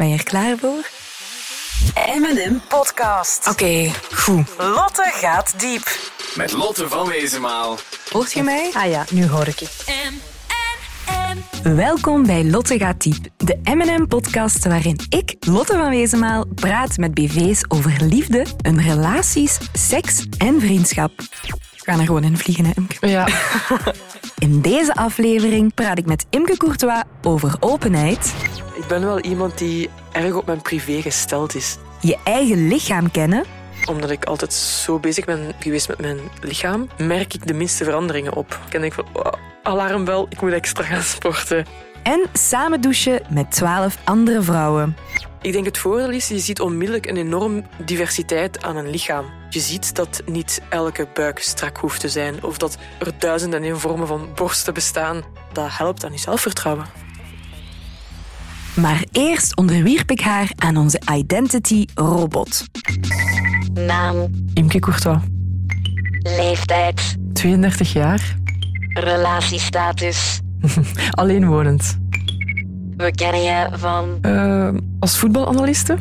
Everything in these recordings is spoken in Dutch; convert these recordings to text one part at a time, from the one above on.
Ben je er klaar voor? M&M Podcast. Oké, goed. Lotte gaat diep. Met Lotte van Wezenmaal. Hoort je mij? Ah ja, nu hoor ik je. Welkom bij Lotte gaat diep, de M&M-podcast waarin ik, Lotte van Wezenmaal, praat met BV's over liefde, hun relaties, seks en vriendschap. We gaan er gewoon in vliegen, hè, Imke? Ja. In deze aflevering praat ik met Imke Courtois over openheid, Ik ben wel iemand die erg op mijn privé gesteld is. je eigen lichaam kennen Omdat ik altijd zo bezig ben geweest met mijn lichaam, merk ik de minste veranderingen op. En denk van, oh, alarmbel, ik moet extra gaan sporten. en samen douchen met twaalf andere vrouwen. Ik denk het voordeel is, je ziet onmiddellijk een enorm diversiteit aan een lichaam. Je ziet dat niet elke buik strak hoeft te zijn of dat er duizenden en vormen van borsten bestaan. Dat helpt aan je zelfvertrouwen. Maar eerst onderwierp ik haar aan onze identity robot. Naam, Imke Courtois, leeftijd, 32 jaar, relatiestatus. alleenwonend. We kennen je van Eh, als voetbalanaliste?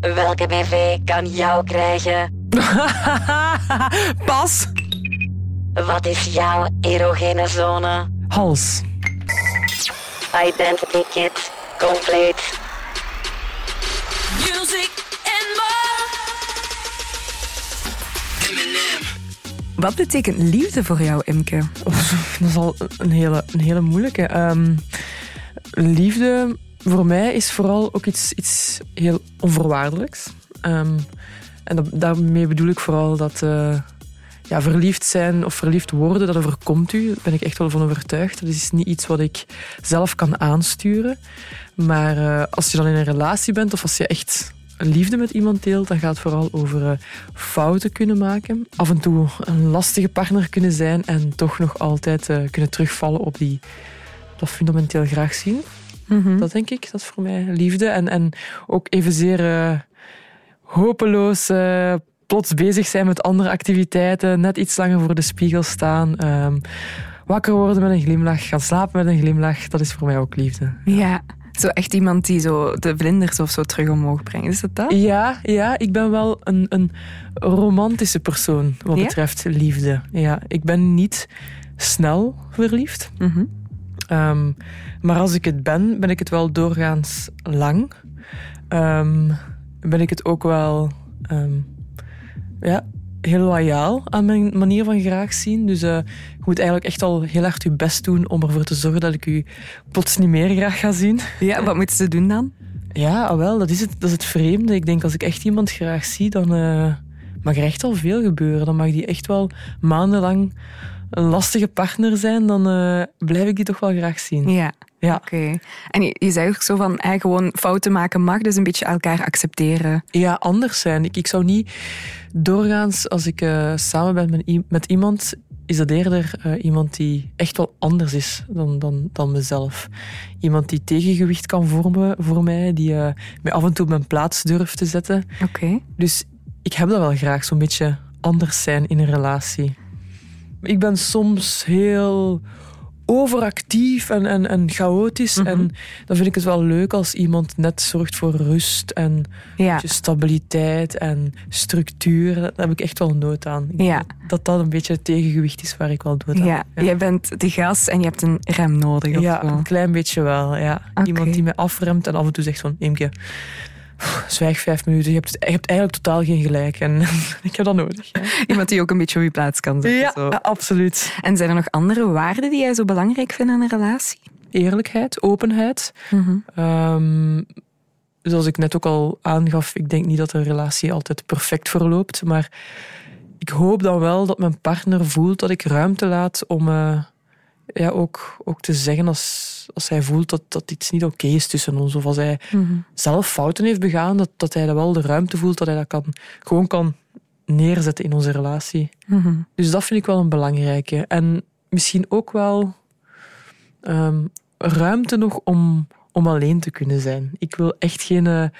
welke BV kan jou krijgen? Pas! Wat is jouw erogene zone? Hals. Identity kit, compleet. Music and more. Wat betekent liefde voor jou, Imke? Dat is al een hele, een hele moeilijke. Ehm, liefde voor mij is vooral ook iets, iets heel onvoorwaardelijks. Ehm, en dat, daarmee bedoel ik vooral dat eh, ja, verliefd zijn of verliefd worden, dat overkomt u. Daar ben ik echt wel van overtuigd. Dat is niet iets wat ik zelf kan aansturen. Maar eh, als je dan in een relatie bent of als je echt liefde met iemand deelt, dan gaat het vooral over eh, fouten kunnen maken. Af en toe een lastige partner kunnen zijn en toch nog altijd kunnen terugvallen op die dat fundamenteel graag zien. Dat denk ik, dat is voor mij liefde. En, en ook evenzeer hopeloos eh, plots bezig zijn met andere activiteiten, net iets langer voor de spiegel staan. ehm, wakker worden met een glimlach, gaan slapen met een glimlach, dat is voor mij ook liefde. Ja, zo echt iemand die zo de vlinders of zo terug omhoog brengt. Is dat dat? Ja, ja ik ben wel een, een romantische persoon wat Ja? betreft liefde. Ja, ik ben niet snel verliefd. Mhm. Ehm, maar als ik het ben, ben ik het wel doorgaans lang. Ehm, ben ik het ook wel ehm, ja, heel loyaal aan mijn manier van graag zien. Dus je moet eigenlijk echt al heel hard je best doen om ervoor te zorgen dat ik u plots niet meer graag ga zien. Ja, wat moeten ze doen dan? Ja, ah, wel, dat is het, dat is het vreemde. Ik denk als ik echt iemand graag zie, dan eh, mag er echt al veel gebeuren. Dan mag die echt wel maandenlang een lastige partner zijn. Dan eh, blijf ik die toch wel graag zien. Ja, Ja. oké. En je, je zei ook zo van, eh, gewoon fouten maken mag, dus een beetje elkaar accepteren. ja, anders zijn. Ik, ik zou niet doorgaans, als ik eh, samen ben met, met iemand, is dat eerder eh, iemand die echt wel anders is dan, dan, dan mezelf. Iemand die tegengewicht kan vormen voor mij, die eh, mij af en toe op mijn plaats durft te zetten. Oké. Dus ik heb dat wel graag, zo'n beetje anders zijn in een relatie. Ik ben soms heel overactief en, en, en chaotisch. En dan vind ik het wel leuk als iemand net zorgt voor rust en Ja. stabiliteit en structuur. Daar heb ik echt wel nood aan. Ja. Dat dat een beetje het tegengewicht is waar ik wel nood aan Ja, heb. jij bent de gas en je hebt een rem nodig. Of Ja, een klein beetje wel. Ja. Iemand die mij afremt en af en toe zegt van... Imke, zwijg vijf minuten. Je hebt, je hebt eigenlijk totaal geen gelijk. En ik heb dat nodig. Ja, Iemand die ook een beetje op je plaats kan zetten. ja zo. absoluut. En zijn er nog andere waarden die jij zo belangrijk vindt in een relatie? Eerlijkheid, openheid. Ehm, zoals ik net ook al aangaf, ik denk niet dat een relatie altijd perfect verloopt. Maar ik hoop dan wel dat mijn partner voelt dat ik ruimte laat om eh, ja, ook, ook te zeggen als, als hij voelt dat, dat iets niet oké is tussen ons. Of als hij zelf fouten heeft begaan, dat, dat hij wel de ruimte voelt dat hij dat kan, gewoon kan neerzetten in onze relatie. Dus dat vind ik wel een belangrijke. En misschien ook wel ehm, ruimte nog om, om alleen te kunnen zijn. Ik wil echt geen...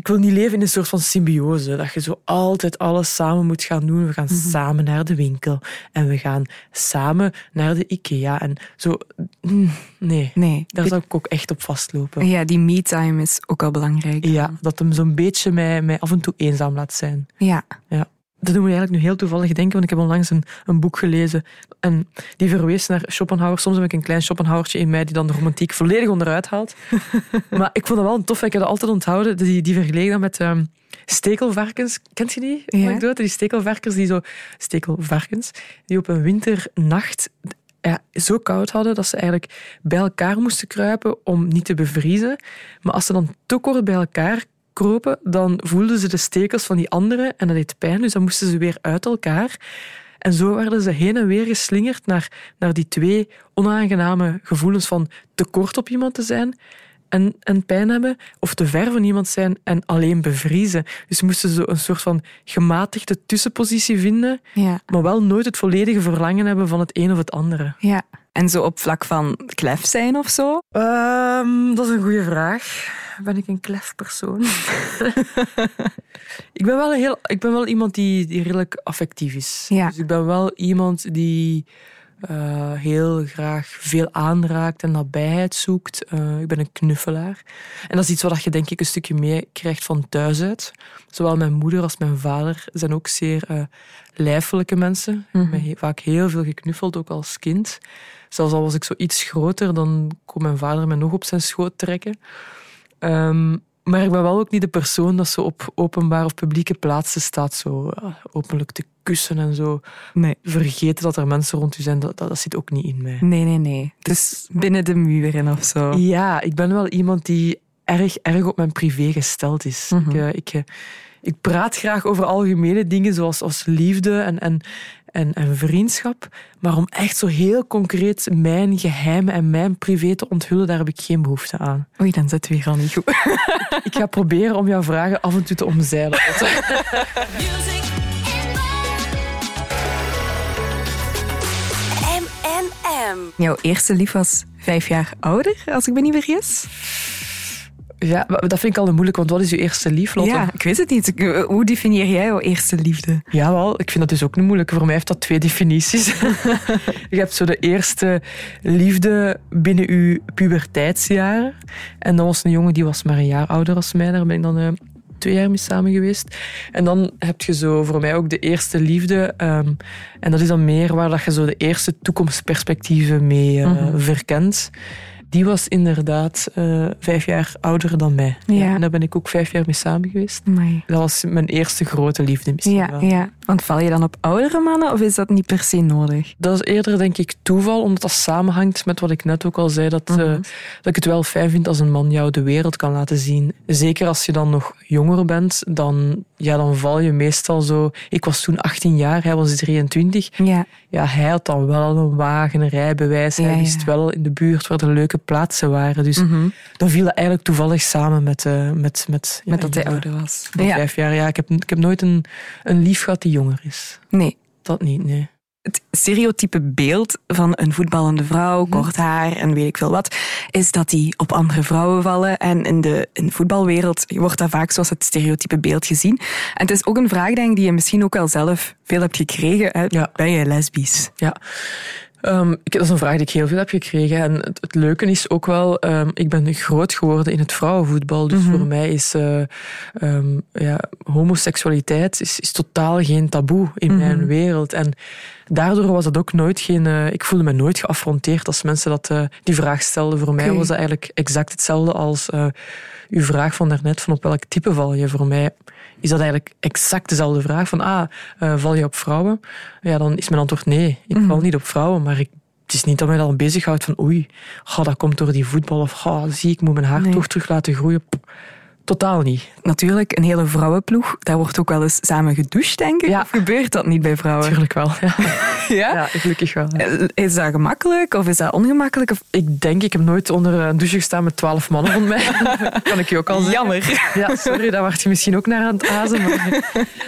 ik wil niet leven in een soort van symbiose. Dat je zo altijd alles samen moet gaan doen. We gaan samen naar de winkel. En we gaan samen naar de IKEA. En zo... mm, Nee, Nee. daar zou ik ook echt op vastlopen. Ja, die me-time is ook al belangrijk. Ja, dat hem zo'n beetje mij, mij af en toe eenzaam laat zijn. Ja. Ja. Dat doet me eigenlijk nu heel toevallig denken, want ik heb onlangs een, een boek gelezen en die verwees naar Schopenhauer. Soms heb ik een klein Schopenhauertje in mij die dan de romantiek volledig onderuit haalt. maar ik vond dat wel een tof. Ik heb dat altijd onthouden. Die, die vergeleek dat met ehm, stekelvarkens. Kent je die Ja. anekdote? Die stekelvarkens die zo... Stekelvarkens, die op een winternacht ja, zo koud hadden dat ze eigenlijk bij elkaar moesten kruipen om niet te bevriezen. Maar als ze dan te kort bij elkaar kropen, dan voelden ze de stekels van die anderen en dat deed pijn, dus dan moesten ze weer uit elkaar. En zo werden ze heen en weer geslingerd naar, naar die twee onaangename gevoelens van te kort op iemand te zijn en, en pijn hebben, of te ver van iemand zijn en alleen bevriezen. Dus ze moesten zo een soort van gematigde tussenpositie vinden, Ja. maar wel nooit het volledige verlangen hebben van het een of het andere. ja. En zo op vlak van klef zijn of zo? Ehm, dat is een goede vraag. Ben ik een klef persoon? ik, ben wel heel, ik ben wel iemand die, die redelijk affectief is. Ja. Dus ik ben wel iemand die eh, heel graag veel aanraakt en nabijheid zoekt. Eh, ik ben een knuffelaar. En dat is iets wat je denk ik een stukje meekrijgt van thuis uit. Zowel mijn moeder als mijn vader zijn ook zeer eh lijfelijke mensen. Ik heb he- vaak heel veel geknuffeld, ook als kind. Zelfs al was ik zo iets groter, dan kon mijn vader me nog op zijn schoot trekken. Ehm, maar ik ben wel ook niet de persoon dat zo op openbaar of publieke plaatsen staat, zo openlijk te kussen en zo. Nee. Vergeten dat er mensen rond u zijn, dat, dat, dat zit ook niet in mij. Nee, nee, nee. Dus binnen de muren of zo. Ja, ik ben wel iemand die erg, erg op mijn privé gesteld is. Mhm. ik, eh, ik, eh, ik praat graag over algemene dingen zoals als liefde en, en, en, en vriendschap. Maar om echt zo heel concreet mijn geheimen en mijn privé te onthullen, daar heb ik geen behoefte aan. Oei, dan zit we hier al niet goed. Ik ga proberen om jouw vragen af en toe te omzeilen. Jouw eerste lief was vijf jaar ouder, als ik me niet vergis. Ja, maar dat vind ik al een moeilijk, want wat is uw eerste lief, Lotte? Ja, ik weet het niet. Ik- Hoe definieer jij jouw eerste liefde? Jawel, ik vind dat dus ook een moeilijke. Voor mij heeft dat twee definities. je hebt zo de eerste liefde binnen uw puberteitsjaren. En dat was een jongen die was maar een jaar ouder als mij. Daar ben ik dan eh, twee jaar mee samen geweest. En dan heb je zo voor mij ook de eerste liefde. ehm, en dat is dan meer waar dat je zo de eerste toekomstperspectieven mee eh, verkent. Die was inderdaad eh, vijf jaar ouder dan mij. Ja. En daar ben ik ook vijf jaar mee samen geweest. Amai. Dat was mijn eerste grote liefde misschien Ja, wel. ja. Want val je dan op oudere mannen of is dat niet per se nodig? Dat is eerder, denk ik, toeval, omdat dat samenhangt met wat ik net ook al zei. Dat, eh, dat ik het wel fijn vind als een man jou de wereld kan laten zien. Zeker als je dan nog jonger bent, dan, ja, dan val je meestal zo... Ik was toen 18 jaar, hij was 23. Ja. Ja, hij had dan wel een wagen, een rijbewijs. Ja, hij ja. wist wel in de buurt waar er leuke plaatsen waren. Dus dan viel dat eigenlijk toevallig samen met... eh, met, met, ja, Met dat hij ouder was. Vijf jaar, ja. Ik heb, ik heb nooit een, een lief gehad die jonger is. Nee. Dat niet, nee. Het stereotype beeld van een voetballende vrouw, kort haar en weet ik veel wat, is dat die op andere vrouwen vallen. En in de, in de voetbalwereld wordt dat vaak zoals het stereotype beeld gezien. En het is ook een vraag, denk ik, die je misschien ook wel zelf veel hebt gekregen. Hè? Ja. Ben je lesbisch? Ja. Ehm, ik, dat is een vraag die ik heel veel heb gekregen. En het, het leuke is ook wel, ehm, ik ben groot geworden in het vrouwenvoetbal. Dus voor mij is eh, ehm, ja, homoseksualiteit is, is totaal geen taboe in mijn wereld. En daardoor was dat ook nooit geen... eh, ik voelde me nooit geaffronteerd als mensen dat, eh, die vraag stelden. Voor mij was dat eigenlijk exact hetzelfde als uw vraag van daarnet, van op welk type val je. Voor mij is dat eigenlijk exact dezelfde vraag. Van, ah, eh, val je op vrouwen? Ja, dan is mijn antwoord nee. Ik val niet op vrouwen, maar ik, het is niet dat mij dan bezighoudt van oei, ga, dat komt door die voetbal of ga, zie ik moet mijn haar Nee. toch terug laten groeien. Totaal niet. Natuurlijk, een hele vrouwenploeg, daar wordt ook wel eens samen gedoucht, denk ik. Ja. Of gebeurt dat niet bij vrouwen? Natuurlijk wel. Ja, Ja? ja gelukkig wel. ja. Eh, Is dat gemakkelijk of is dat ongemakkelijk? Of... Ik denk, ik heb nooit onder een douche gestaan met twaalf mannen rond mij. kan ik je ook al zeggen. Jammer. Ja, sorry, daar werd je misschien ook naar aan het azen. Maar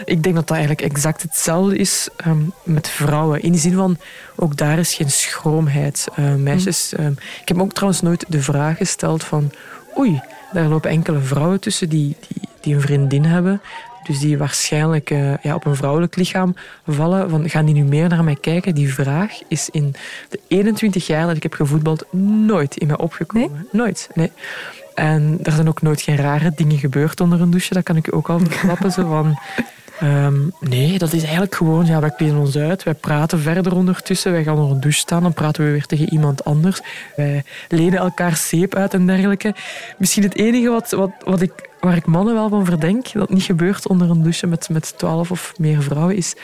ik denk dat dat eigenlijk exact hetzelfde is ehm, met vrouwen. In de zin van, ook daar is geen schroomheid. Eh, meisjes, ehm, ik heb ook trouwens nooit de vraag gesteld van... Oei, daar lopen enkele vrouwen tussen die, die die een vriendin hebben, dus die waarschijnlijk eh, ja, op een vrouwelijk lichaam vallen, van gaan die nu meer naar mij kijken? Die vraag is in de 21 jaar dat ik heb gevoetbald nooit in mij opgekomen. Nooit, nee. En er zijn ook nooit geen rare dingen gebeurd onder een douche, dat kan ik je ook al verklappen. zo van, ehm, nee, dat is eigenlijk gewoon, ja, wij kleden ons uit, wij praten verder ondertussen, wij gaan onder een douche staan, dan praten we weer tegen iemand anders. Wij lenen elkaar zeep uit en dergelijke. Misschien het enige wat, wat, wat ik, waar ik mannen wel van verdenk, dat niet gebeurt onder een douche met, met 12 of meer vrouwen, is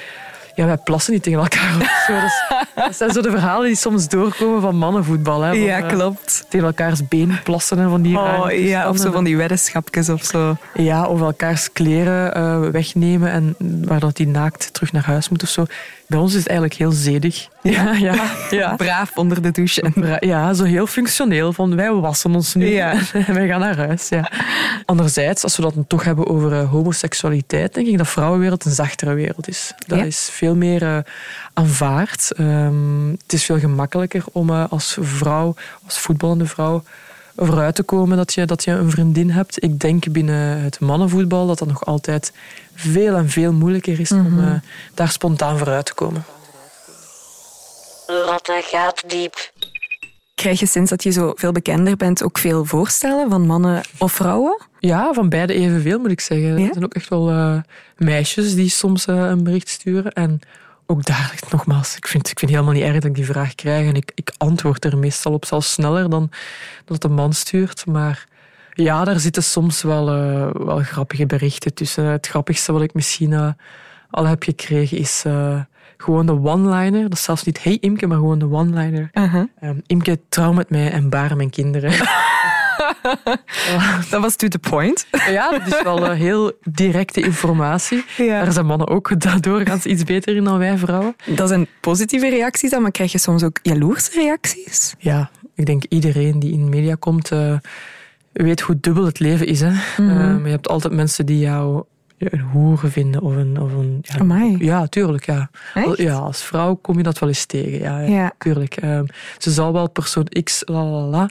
ja, wij plassen niet tegen elkaar. zo. Dat, is- dat zijn zo de verhalen die soms doorkomen van mannenvoetbal. Hè, van, Ja, eh, klopt. tegen elkaars been plassen en van die Oh ja, of zo van die weddenschapjes of zo. Ja, of elkaars kleren eh, wegnemen en waar dat die naakt terug naar huis moet of zo. Bij ons is het eigenlijk heel zedig. Ja, ja, ja. Braaf onder de douche. En Ja, zo heel functioneel. Van wij wassen ons nu Ja. en wij gaan naar huis. Ja. Anderzijds, als we dat dan toch hebben over eh, homoseksualiteit, denk ik dat vrouwenwereld een zachtere wereld is. Dat Ja. is veel meer eh, aanvaard. Ehm, het is veel gemakkelijker om eh, als vrouw, als voetballende vrouw, vooruit te komen dat je, dat je een vriendin hebt. Ik denk binnen het mannenvoetbal dat dat nog altijd veel en veel moeilijker is om eh, daar spontaan vooruit te komen. Lotte gaat diep. Krijg je sinds dat je zo veel bekender bent ook veel voorstellen van mannen of vrouwen? Ja, van beide evenveel moet ik zeggen. Ja? Er zijn ook echt wel eh, meisjes die soms eh, een bericht sturen. En ook daar, nogmaals, ik vind, ik vind het helemaal niet erg dat ik die vraag krijg. En ik, ik antwoord er meestal op, zelfs sneller dan dat een man stuurt. Maar ja, daar zitten soms wel, eh, wel grappige berichten tussen. Het grappigste wat ik misschien al heb gekregen is eh, gewoon de one-liner. Dat is zelfs niet hey Imke, maar gewoon de one-liner. Ehm, Imke, trouw met mij en baar mijn kinderen. dat was to the point. Ja, dat is wel eh, heel directe informatie. Ja. Daar zijn mannen ook doorgaans iets beter in dan wij vrouwen. Dat zijn positieve reacties dan, maar krijg je soms ook jaloerse reacties? Ja, ik denk iedereen die in media komt, eh, weet hoe dubbel het leven is. Hè? Eh, maar je hebt altijd mensen die jou een hoer vinden of een... Of een ja, ja, tuurlijk. Ja. Echt? ja, als vrouw kom je dat wel eens tegen. Ja, ja, Ja. tuurlijk. Ehm, ze zal wel persoon X, la la la.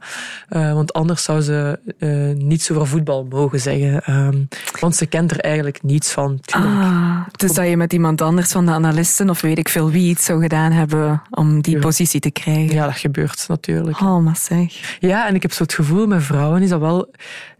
eh, want anders zou ze eh, niets over voetbal mogen zeggen. Ehm, want ze kent er eigenlijk niets van. Tuurlijk. Ah, dus dat je met iemand anders van de analisten of weet ik veel wie iets zou gedaan hebben om die positie te krijgen. Ja, dat gebeurt natuurlijk. Oh, maar zeg. Ja, en ik heb zo het gevoel, met vrouwen is dat wel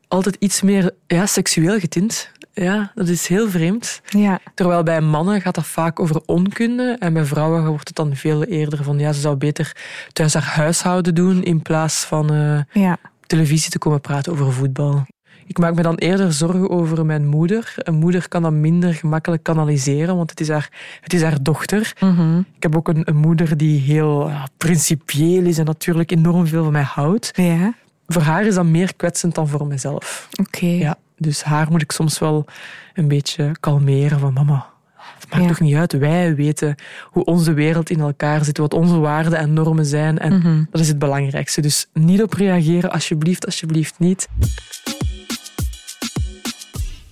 altijd iets meer ja, seksueel getint. Ja, dat is heel vreemd. Ja. Terwijl bij mannen gaat dat vaak over onkunde en bij vrouwen wordt het dan veel eerder van ja, ze zou beter thuis haar huishouden doen in plaats van eh, Ja. televisie te komen praten over voetbal. Ik maak me dan eerder zorgen over mijn moeder. Een moeder kan dat minder gemakkelijk kanaliseren, want het is haar, het is haar dochter. Mhm. Ik heb ook een, een moeder die heel principieel is en natuurlijk enorm veel van mij houdt. Ja. Voor haar is dat meer kwetsend dan voor mezelf. Oké. Ja, dus haar moet ik soms wel een beetje kalmeren van mama. Het maakt Ja. toch niet uit. Wij weten hoe onze wereld in elkaar zit, wat onze waarden en normen zijn. En Mhm. dat is het belangrijkste. Dus niet op reageren, alsjeblieft, alsjeblieft niet.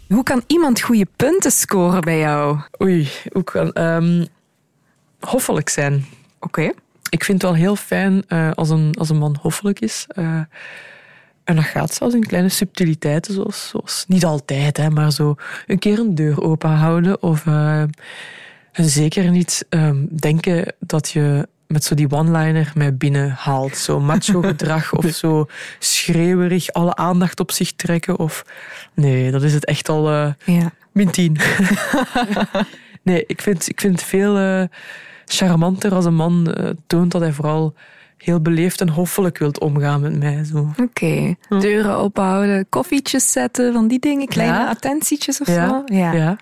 Hoe kan iemand goede punten scoren bij jou? Oei, hoe kan... ehm, hoffelijk zijn. Oké. Ik vind het wel heel fijn eh, als, een, als een man hoffelijk is. Eh, en dat gaat zelfs in kleine subtiliteiten, zoals, zoals niet altijd, hè, maar zo een keer een deur open houden. Of eh, zeker niet ehm, denken dat je met zo die one-liner mij binnenhaalt. Zo macho gedrag of zo schreeuwerig alle aandacht op zich trekken. Of nee, dat is het echt al eh, Ja. min 10. nee, ik vind, ik vind het veel eh, charmanter als een man toont dat hij vooral heel beleefd en hoffelijk wilt omgaan met mij. Zo. Oké. Deuren ophouden, koffietjes zetten, van die dingen, kleine Ja. attentietjes of Ja, zo. Ja. Ja.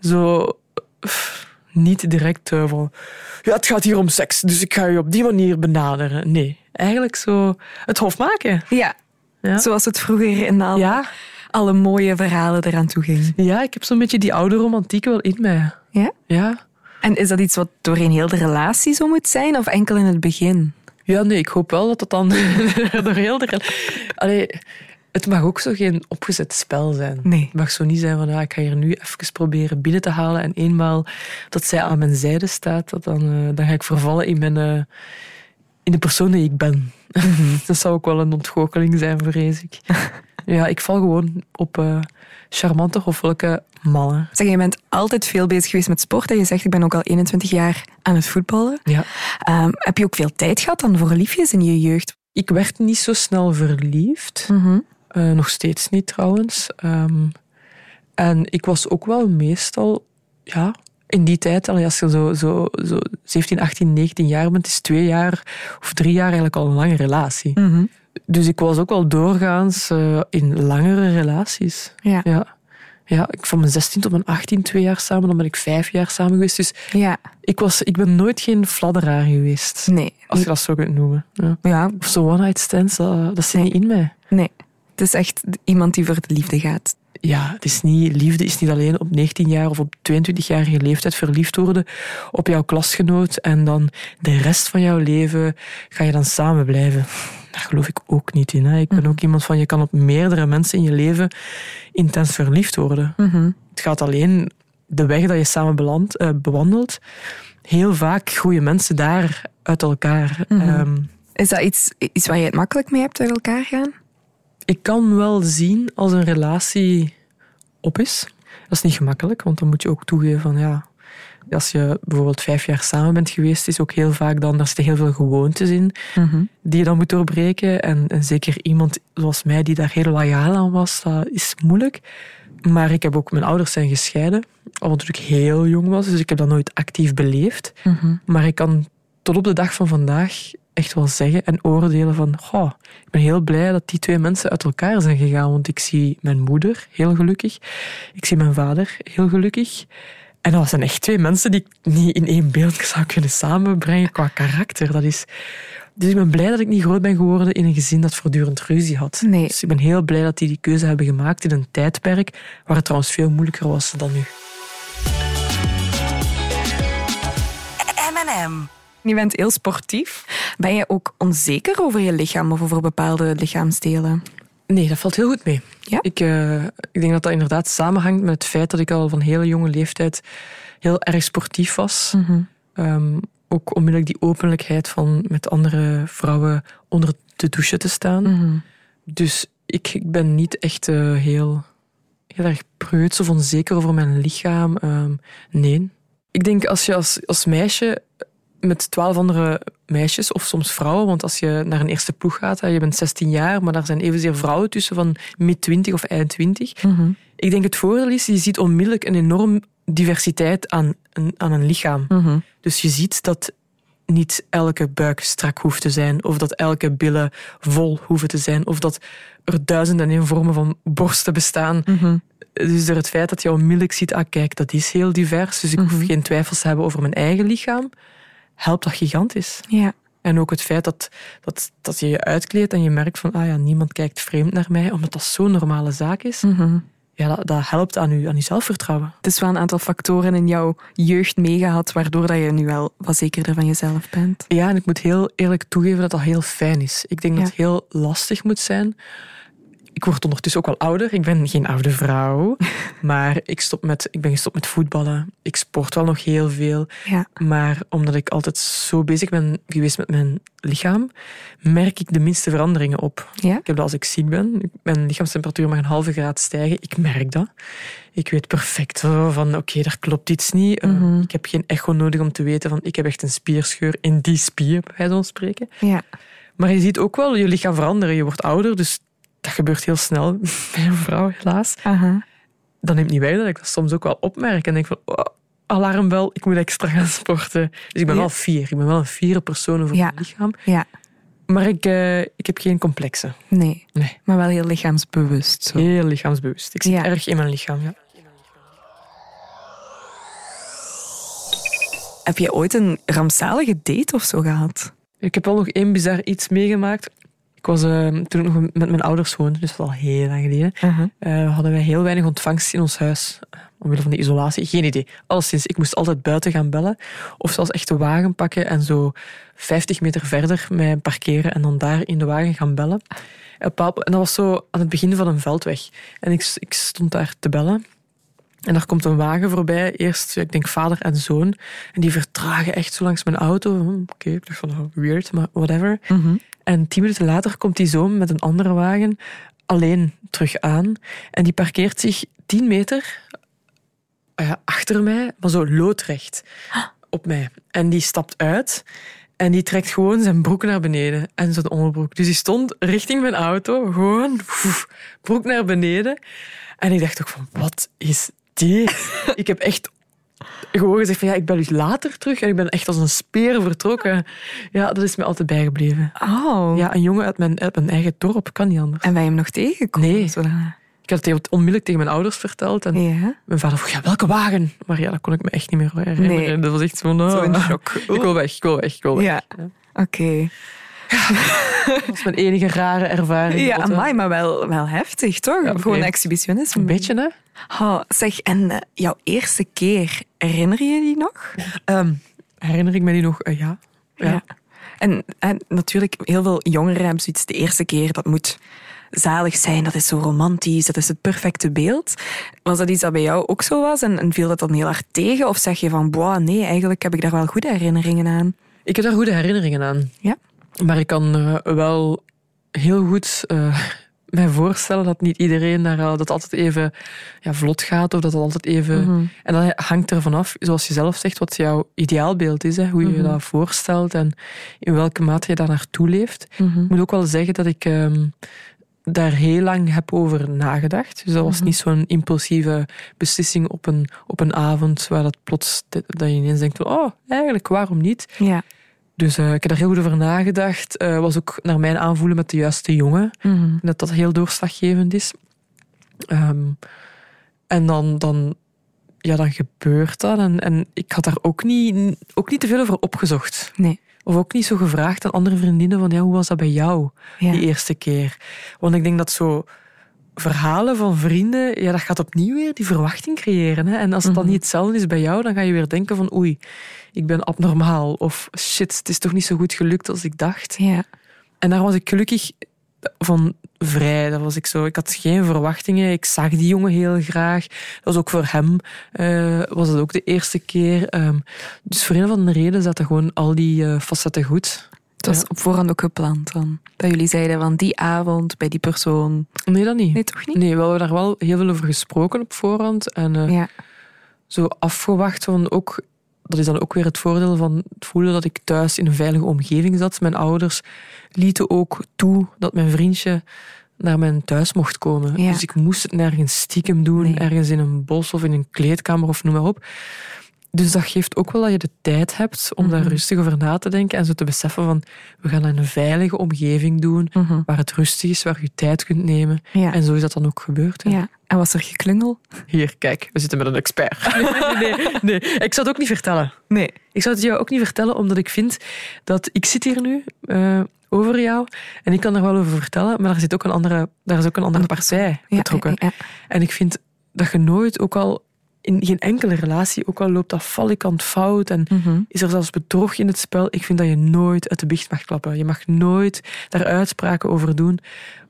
Zo pff, niet direct eh, van... Ja, het gaat hier om seks, dus ik ga je op die manier benaderen. Nee, eigenlijk zo het hof maken. Ja. Ja. Zoals het vroeger in al, Ja, alle mooie verhalen eraan toe ging. ja ik heb zo'n beetje die oude romantiek wel in mij. Ja? Ja. En is dat iets wat doorheen heel de relatie zo moet zijn of enkel in het begin? Ja, nee, ik hoop wel dat dat dan door heel de... Allee, het mag ook zo geen opgezet spel zijn. Nee. Het mag zo niet zijn van, ja, ik ga hier nu even proberen binnen te halen en eenmaal dat zij aan mijn zijde staat, dat dan, eh, dan ga ik vervallen in, mijn, eh, in de persoon die ik ben. dat zou ook wel een ontgoocheling zijn, vrees ik. Ja, ik val gewoon op eh, charmante, hoffelijke mannen. Zeg, je bent altijd veel bezig geweest met sport. En je zegt, ik ben ook al 21 jaar aan het voetballen. Ja. Ehm, heb je ook veel tijd gehad dan voor liefjes in je jeugd? Ik werd niet zo snel verliefd. Eh, nog steeds niet trouwens. Ehm, en ik was ook wel meestal, ja, in die tijd, als je zo, zo, zo 17, 18, 19 jaar bent, is twee jaar of drie jaar eigenlijk al een lange relatie. Dus ik was ook wel doorgaans eh, in langere relaties. Ja. Ja. Ja, ik van mijn 16 tot mijn 18 twee jaar samen, dan ben ik vijf jaar samen geweest. Dus Ja. ik, was, ik ben nooit geen fladderaar geweest. Nee. Als je dat zo kunt noemen. Ja. Ja, Of zo one-night stands, dat, dat zit niet in mij. nee. Het is echt iemand die voor de liefde gaat. Ja, het is niet, liefde is niet alleen op 19 jaar of op 22-jarige leeftijd verliefd worden op jouw klasgenoot en dan de rest van jouw leven ga je dan samen blijven. Daar geloof ik ook niet in. Hè. Ik ben ook iemand van, je kan op meerdere mensen in je leven intens verliefd worden. Het gaat alleen de weg dat je samen belandt, eh, bewandelt. Heel vaak groeien mensen daar uit elkaar. Ehm, Is dat iets, iets waar je het makkelijk mee hebt uit elkaar gaan? ik kan wel zien als een relatie op is. Dat is niet gemakkelijk, want dan moet je ook toegeven van ja. Als je bijvoorbeeld vijf jaar samen bent geweest, is ook heel vaak dan, daar zitten heel veel gewoontes in die je dan moet doorbreken. En, en zeker iemand zoals mij die daar heel loyaal aan was, dat is moeilijk. Maar ik heb ook, mijn ouders zijn gescheiden, al ik heel jong was, dus ik heb dat nooit actief beleefd. Maar ik kan tot op de dag van vandaag echt wel zeggen en oordelen van, goh, ik ben heel blij dat die twee mensen uit elkaar zijn gegaan, want ik zie mijn moeder heel gelukkig, ik zie mijn vader heel gelukkig. En dat zijn echt twee mensen die ik niet in één beeld zou kunnen samenbrengen qua karakter. Dat is... Dus ik ben blij dat ik niet groot ben geworden in een gezin dat voortdurend ruzie had. Nee. Dus ik ben heel blij dat die die keuze hebben gemaakt in een tijdperk waar het trouwens veel moeilijker was dan nu. M&M. Je bent heel sportief. Ben je ook onzeker over je lichaam of over bepaalde lichaamsdelen? Nee, dat valt heel goed mee. Ja? Ik, eh, ik denk dat dat inderdaad samenhangt met het feit dat ik al van hele jonge leeftijd heel erg sportief was. Ehm, ook onmiddellijk die openlijkheid van met andere vrouwen onder de douche te staan. Dus ik, ik ben niet echt eh, heel, heel erg preuts of onzeker over mijn lichaam. Ehm, nee. Ik denk als je als, als meisje met twaalf andere meisjes, of soms vrouwen, want als je naar een eerste ploeg gaat, je bent 16 jaar, maar daar zijn evenzeer vrouwen tussen van mid 20 of eind 20. Ik denk het voordeel is, je ziet onmiddellijk een enorm diversiteit aan een, aan een lichaam. Dus je ziet dat niet elke buik strak hoeft te zijn, of dat elke billen vol hoeven te zijn, of dat er duizenden en vormen van borsten bestaan. Dus door het feit dat je onmiddellijk ziet, ah kijk, dat is heel divers, dus ik hoef geen twijfels te hebben over mijn eigen lichaam, helpt dat gigantisch. Ja. En ook het feit dat, dat, dat je je uitkleedt en je merkt van, ah ja, niemand kijkt vreemd naar mij, omdat dat zo'n normale zaak is. Ja, dat, dat helpt aan je, aan je zelfvertrouwen. Het is wel een aantal factoren in jouw jeugd meegehad, waardoor dat je nu wel wat zekerder van jezelf bent. Ja, en ik moet heel eerlijk toegeven dat dat heel fijn is. Ik denk dat het heel lastig moet zijn. Ik word ondertussen ook wel ouder. Ik ben geen oude vrouw. maar ik, stop met, ik ben gestopt met voetballen. Ik sport wel nog heel veel. Ja. Maar omdat ik altijd zo bezig ben geweest met mijn lichaam, merk ik de minste veranderingen op. Ja? Ik heb dat als ik ziek ben. Mijn lichaamstemperatuur mag een halve graad stijgen. Ik merk dat. Ik weet perfect van, oké, daar klopt iets niet. Eh, Ik heb geen echo nodig om te weten van, ik heb echt een spierscheur in die spier, bij van spreken. Ja. Maar je ziet ook wel je lichaam veranderen. Je wordt ouder, dus dat gebeurt heel snel bij een vrouw, helaas. Aha. Dat neemt niet weg dat ik dat soms ook wel opmerk. En denk van, oh, alarmbel, ik moet extra gaan sporten. Dus ik ben Ja. wel fier. Ik ben wel een fiere persoon over Ja. mijn lichaam. Ja. Maar ik, eh, ik heb geen complexen. Nee. Nee. Maar wel heel lichaamsbewust. Zo. Heel lichaamsbewust. Ik zit Ja. erg in mijn lichaam, ja. Heb je ooit een rampzalige date of zo gehad? Ik heb wel nog één bizar iets meegemaakt. Ik was eh, toen ik nog met mijn ouders woonde, dus dat al heel lang geleden. eh, hadden wij heel weinig ontvangst in ons huis. Omwille van de isolatie. Geen idee. Alleszins, ik moest altijd buiten gaan bellen. Of zelfs echt de wagen pakken en zo 50 meter verder mij parkeren en dan daar in de wagen gaan bellen. En dat was zo aan het begin van een veldweg. En ik, ik stond daar te bellen. En daar komt een wagen voorbij. Eerst, ik denk, vader en zoon. En die vertragen echt zo langs mijn auto. Hm, Oké, ik dacht van, oh, weird, maar whatever. En tien minuten later komt die zoon met een andere wagen alleen terug aan. En die parkeert zich 10 meter eh, achter mij, maar zo loodrecht op mij. En die stapt uit en die trekt gewoon zijn broek naar beneden en zijn onderbroek. Dus die stond richting mijn auto, gewoon broek naar beneden. En ik dacht ook van, wat is dit? ik heb echt gewoon gezegd van, ja, ik bel u later terug. En ik ben echt als een speer vertrokken. Ja, dat is me altijd bijgebleven. Oh. Ja, een jongen uit mijn, uit mijn eigen dorp, kan niet anders. En je hem nog tegengekomen? Nee. Ik had het onmiddellijk tegen mijn ouders verteld. En Ja. mijn vader vroeg, ja, welke wagen? Maar ja, dat kon ik me echt niet meer herinneren. Nee. Dat was echt zo van, oh, Zo shock. Ik wil weg, ik wil weg, ik wil weg. Ja. Oké. Dat was mijn enige rare ervaring. Ja, amai, maar wel, wel heftig, toch? Ja. Gewoon exhibitionisme. Een beetje, hè? Oh, zeg, en eh, jouw eerste keer, herinner je die nog? Ehm, herinner ik me die nog? Eh, ja. ja. En, en natuurlijk, heel veel jongeren hebben zoiets de eerste keer, dat moet zalig zijn, dat is zo romantisch, dat is het perfecte beeld. Was dat iets dat bij jou ook zo was en, en viel dat dan heel hard tegen? Of zeg je van, boah, nee, eigenlijk heb ik daar wel goede herinneringen aan? Ik heb daar goede herinneringen aan. Ja. Maar ik kan eh, wel heel goed eh, mij voorstellen dat niet iedereen daar dat altijd even ja, vlot gaat of dat het altijd even. Mhm. En dat hangt er vanaf, zoals je zelf zegt, wat jouw ideaalbeeld is, hè, hoe je Mhm. je dat voorstelt en in welke mate je daar naartoe leeft. Mhm. Ik moet ook wel zeggen dat ik ehm, daar heel lang heb over nagedacht. Dus dat was niet zo'n impulsieve beslissing op een, op een avond waar dat plots dat je ineens denkt: oh, eigenlijk waarom niet? Ja. Dus eh, ik heb daar heel goed over nagedacht. Eh, was ook naar mijn aanvoelen met de juiste jongen. Denk dat dat heel doorslaggevend is. Ehm, en dan, dan, ja, dan gebeurt dat. En, en ik had daar ook niet, ook niet te veel over opgezocht. Nee. Of ook niet zo gevraagd aan andere vriendinnen van ja, hoe was dat bij jou Ja. die eerste keer? Want ik denk dat zo verhalen van vrienden, ja, dat gaat opnieuw weer die verwachting creëren. Hè? En als het dan niet hetzelfde is bij jou, dan ga je weer denken van oei, ik ben abnormaal. Of shit, het is toch niet zo goed gelukt als ik dacht. Ja. En daar was ik gelukkig van vrij. Dat was ik, zo. ik had geen verwachtingen. Ik zag die jongen heel graag. Dat was ook voor hem eh, was het ook de eerste keer. Ehm, dus voor een of andere reden zaten gewoon al die eh, facetten goed. Het was Ja. op voorhand ook gepland dan. Dat jullie zeiden van die avond bij die persoon. Nee, dat niet. Nee, toch niet? Nee, we hebben daar wel heel veel over gesproken op voorhand. En eh, Ja. zo afgewacht van ook... Dat is dan ook weer het voordeel van het voelen dat ik thuis in een veilige omgeving zat. Mijn ouders lieten ook toe dat mijn vriendje naar mijn thuis mocht komen. Ja. Dus ik moest het nergens stiekem doen, Nee. ergens in een bos of in een kleedkamer of noem maar op. Dus dat geeft ook wel dat je de tijd hebt om Mhm. daar rustig over na te denken en zo te beseffen van we gaan in een veilige omgeving doen, Mhm. waar het rustig is, waar je tijd kunt nemen. Ja. En zo is dat dan ook gebeurd. hè. ja. En was er geklungel? Hier, kijk, we zitten met een expert. Nee, nee, nee. Ik zou het ook niet vertellen. Nee. Ik zou het jou ook niet vertellen, omdat ik vind dat ik zit hier nu eh, over jou en ik kan er wel over vertellen, maar daar, zit ook een andere, daar is ook een andere partij Ja, betrokken. ja, En ik vind dat je nooit, ook al in geen enkele relatie, ook al loopt dat valikant fout en. Mhm. is er zelfs bedrog in het spel, ik vind dat je nooit uit de biecht mag klappen. Je mag nooit daar uitspraken over doen,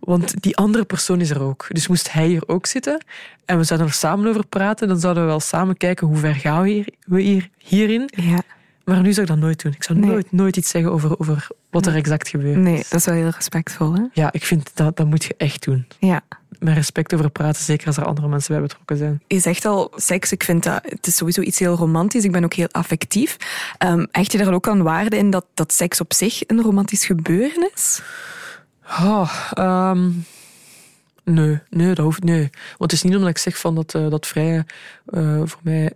want die andere persoon is er ook. Dus moest hij hier ook zitten en we zouden er samen over praten, dan zouden we wel samen kijken hoe ver gaan we, hier, we hier, hierin. Ja. Maar nu zou ik dat nooit doen. Ik zou Nee. nooit, nooit iets zeggen over, over wat er exact gebeurt. Nee, dat is wel heel respectvol, hè? Ja, ik vind dat, dat moet je echt doen. Ja. Met respect over praten, zeker als er andere mensen bij betrokken zijn. Je zegt al, seks, ik vind dat, het is sowieso iets heel romantisch. Ik ben ook heel affectief. Ehm hecht je daar ook aan waarde in dat, dat seks op zich een romantisch gebeuren is? Oh, ehm, nee, nee, dat hoeft nee. Want het is niet omdat ik zeg van dat, eh, dat vrije eh, voor mij.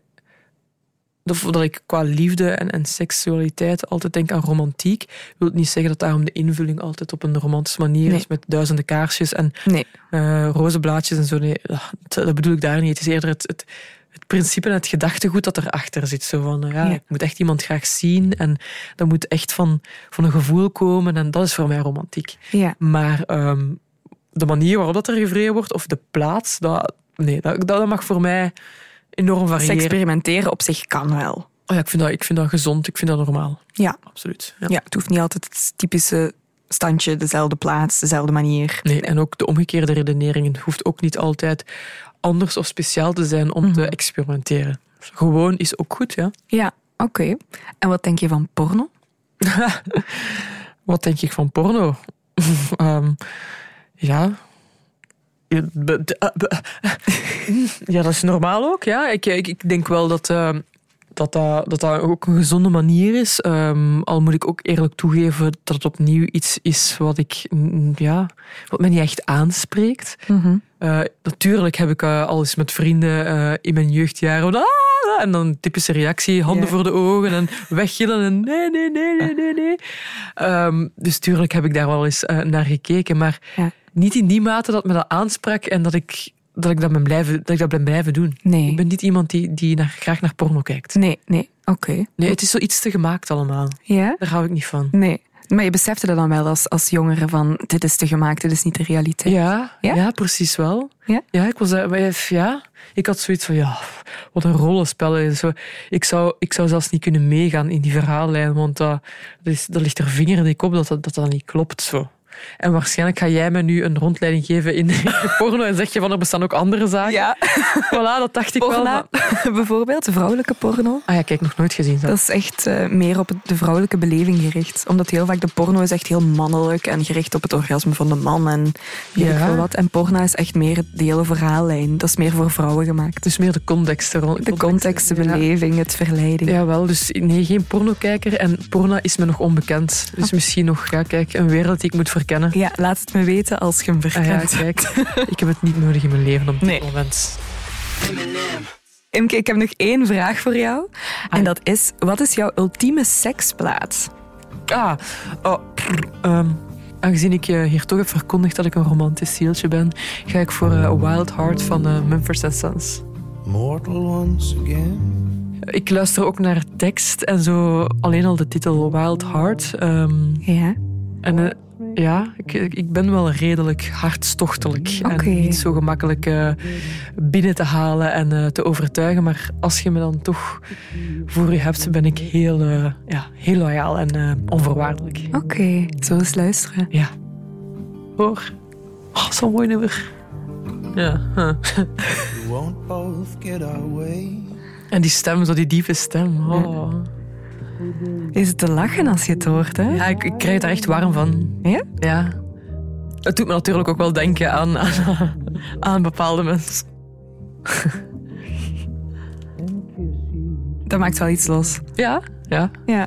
Dat, ik qua liefde en, en seksualiteit altijd denk aan romantiek. wil het niet zeggen dat daarom de invulling altijd op een romantische manier Nee. is met duizenden kaarsjes en Nee. eh rozenblaadjes en zo. Nee, dat, dat bedoel ik daar niet. Het is eerder het, het, het principe en het gedachtegoed dat erachter zit. Zo van, ja, Ja. ik moet echt iemand graag zien en dat moet echt van, van een gevoel komen en dat is voor mij romantiek. Ja. Maar ehm, de manier waarop dat er gevreden wordt, of de plaats, dat, nee, dat, dat mag voor mij enorm Seks variëren. experimenteren op zich kan wel. Oh ja, ik, vind dat, ik vind dat gezond, ik vind dat normaal. Ja. Absoluut. Ja. ja, het hoeft niet altijd het typische standje, dezelfde plaats, dezelfde manier. Nee, en ook de omgekeerde redenering. Het hoeft ook niet altijd anders of speciaal te zijn om te experimenteren. Gewoon is ook goed, ja. Ja, oké. En wat denk je van porno? Wat denk ik van porno? Ehm, ja, Ja, eh, ja, dat is normaal ook. Ja. Ik, ik, ik denk wel dat, eh, dat, dat, dat dat ook een gezonde manier is. Ehm, al moet ik ook eerlijk toegeven dat het opnieuw iets is wat, ik, ja, wat mij niet echt aanspreekt. Eh, natuurlijk heb ik eh, al eens met vrienden eh, in mijn jeugdjaren... "Ah!" en dan typische reactie, handen Ja. voor de ogen en weggillen en nee, nee, nee, nee, nee, nee. Ehm, dus tuurlijk heb ik daar wel eens eh, naar gekeken, maar Ja. Niet in die mate dat me dat aansprak en dat ik dat, ik dat, ben, blijven, dat ik dat ben blijven doen. Nee. Ik ben niet iemand die, die naar, graag naar porno kijkt. Nee, nee. Oké. Nee, het is zoiets te gemaakt allemaal. Ja? Daar hou ik niet van. Nee. Maar je besefte dat dan wel als, als jongere van dit is te gemaakt, dit is niet de realiteit. Ja, Ja? ja? precies wel. Ja? Ja, ik was maar ja, ik had zoiets van ja, wat een rollenspel. is. Zo, ik, zou, ik zou zelfs niet kunnen meegaan in die verhaallijn, want dat, dat, is, dat ligt er vinger in ik op dat dat, dat dat niet klopt. Zo. En waarschijnlijk ga jij me nu een rondleiding geven in de porno en zeg je van er bestaan ook andere zaken. Ja. Voilà, dat dacht ik wel. Maar- bijvoorbeeld, de vrouwelijke porno. Ah ja, kijk, nog nooit gezien. Dat is echt eh, meer op de vrouwelijke beleving gericht. Omdat heel vaak de porno is echt heel mannelijk en gericht op het orgasme van de man en weet Ja. veel wat. En porno is echt meer de hele verhaallijn. Dat is meer voor vrouwen gemaakt. Dus meer de context. er rond- De context, de Ja. beleving, het verleiding. Ja, wel. Dus nee, geen pornokijker. En porno is me nog onbekend. Dus misschien nog, ja, kijk, een wereld die ik moet verkennen. Ja, laat het me weten als je hem Ah ja, verkent. kijk. Ik heb het niet nodig in mijn leven op dit Nee. moment. Imke, ik heb nog één vraag voor jou. En dat is, wat is jouw ultieme seksplaats? Ah, oh, prr, ehm, aangezien ik je hier toch heb verkondigd dat ik een romantisch zieltje ben, ga ik voor eh, Wild Heart van eh, Mumford Sons. Mortal once again. Ik luister ook naar tekst en zo alleen al de titel Wild Heart. ehm, Ja. En eh, ja, ik, ik ben wel redelijk hartstochtelijk. En niet zo gemakkelijk eh, binnen te halen en eh, te overtuigen. Maar als je me dan toch voor je hebt, ben ik heel, eh, ja, heel loyaal en eh, onvoorwaardelijk. Oké, zo eens luisteren. Ja. Hoor. Oh, zo'n mooi nummer. Ja. huh. We won't both get our way. En die stem, zo die diepe stem. Oh. Is het te lachen als je het hoort, hè? Ja, ik, ik krijg daar echt warm van. Ja? Ja. Het doet me natuurlijk ook wel denken aan, aan, aan bepaalde mensen. Dat maakt wel iets los. Ja, ja. Ja.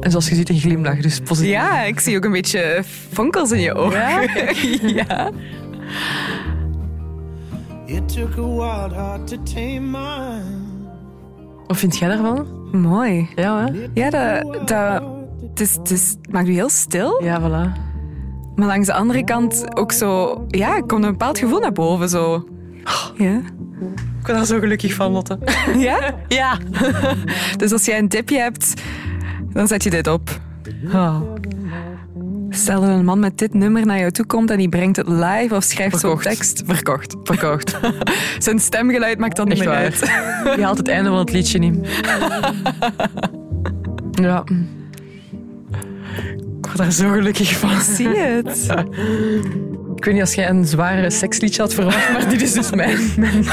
En zoals je ziet, een glimlach, dus positief. Ja, ik zie ook een beetje fonkels in je ogen. Ja? ja. It took a wild heart to tame mine. Wat vind jij daarvan? Mooi. Ja, hè? Ja, dat, dat, het, is, het, is, het maakt je heel stil. Ja, voilà. Maar langs de andere kant ook zo... Ja, er komt een bepaald gevoel naar boven, zo. Ja? Ik ben daar zo gelukkig van, Lotte. Ja? Ja. Dus als jij een tipje hebt, dan zet je dit op. Ah, Stel dat een man met dit nummer naar jou toe komt en die brengt het live of schrijft zo'n tekst. Verkocht. verkocht. Zijn stemgeluid maakt dan niet meer uit. Je haalt het einde van het liedje niet. Ja. Ik word daar zo gelukkig van. Zie je het? Ik weet niet als jij een zware seksliedje had verwacht, maar dit is dus mijn. mijn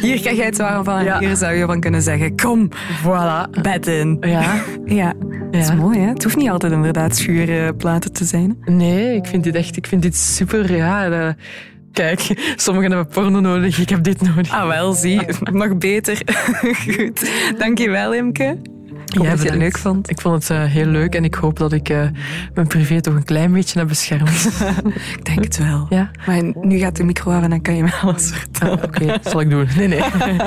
Hier krijg jij het warm van en Ja. hier zou je van kunnen zeggen, kom, voilà. bed in. Ja. Ja, dat is mooi hè. Het hoeft niet altijd inderdaad schuurplaten te zijn. Nee, ik vind dit echt ik vind dit super. Ja, de- kijk, sommigen hebben porno nodig, ik heb dit nodig. Ah wel, zie. Nog beter. Goed. Dankjewel Imke. Ik hoop Jij dat je het leuk vond. Ik vond het eh, heel leuk en ik hoop dat ik eh, mijn privé toch een klein beetje heb beschermd. Ik denk het wel. ja? Maar nu gaat de micro af en dan kan je me alles vertellen. Oké, zal ik doen. Nee, nee.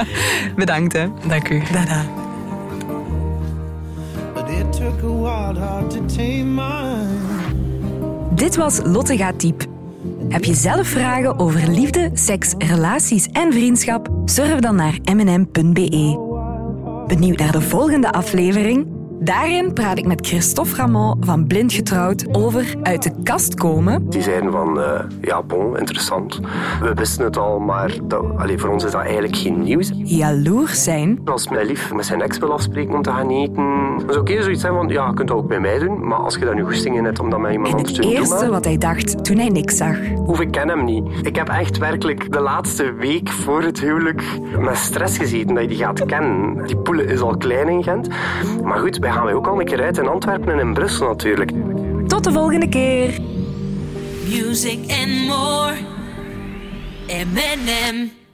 Bedankt hè. Dank u. Dada. Dit was Lotte gaat diep. Heb je zelf vragen over liefde, seks, relaties en vriendschap? Surf dan naar mnm.be. Benieuwd naar de volgende aflevering? Daarin praat ik met Christophe Ramon van Blind Getrouwd over uit de kast komen, Die zeiden van, eh, ja, bon, interessant. We wisten het al, maar dat, voor ons is dat eigenlijk geen nieuws. jaloers zijn Als mijn lief met zijn ex wil afspreken om te gaan eten, dan zou ik zoiets zijn van, ja, je kunt dat ook bij mij doen, maar als je daar nu goesting in hebt om dat met iemand en anders het te doen, eerste maar, wat hij dacht toen hij niks zag. Of ik ken hem niet. Ik heb echt werkelijk de laatste week voor het huwelijk met stress gezeten dat je die gaat kennen. Die poelen is al klein in Gent. Maar goed, wij gaan wij ook al een keer uit in Antwerpen en in Brussel natuurlijk. Tot de volgende keer! Music and more. M&M.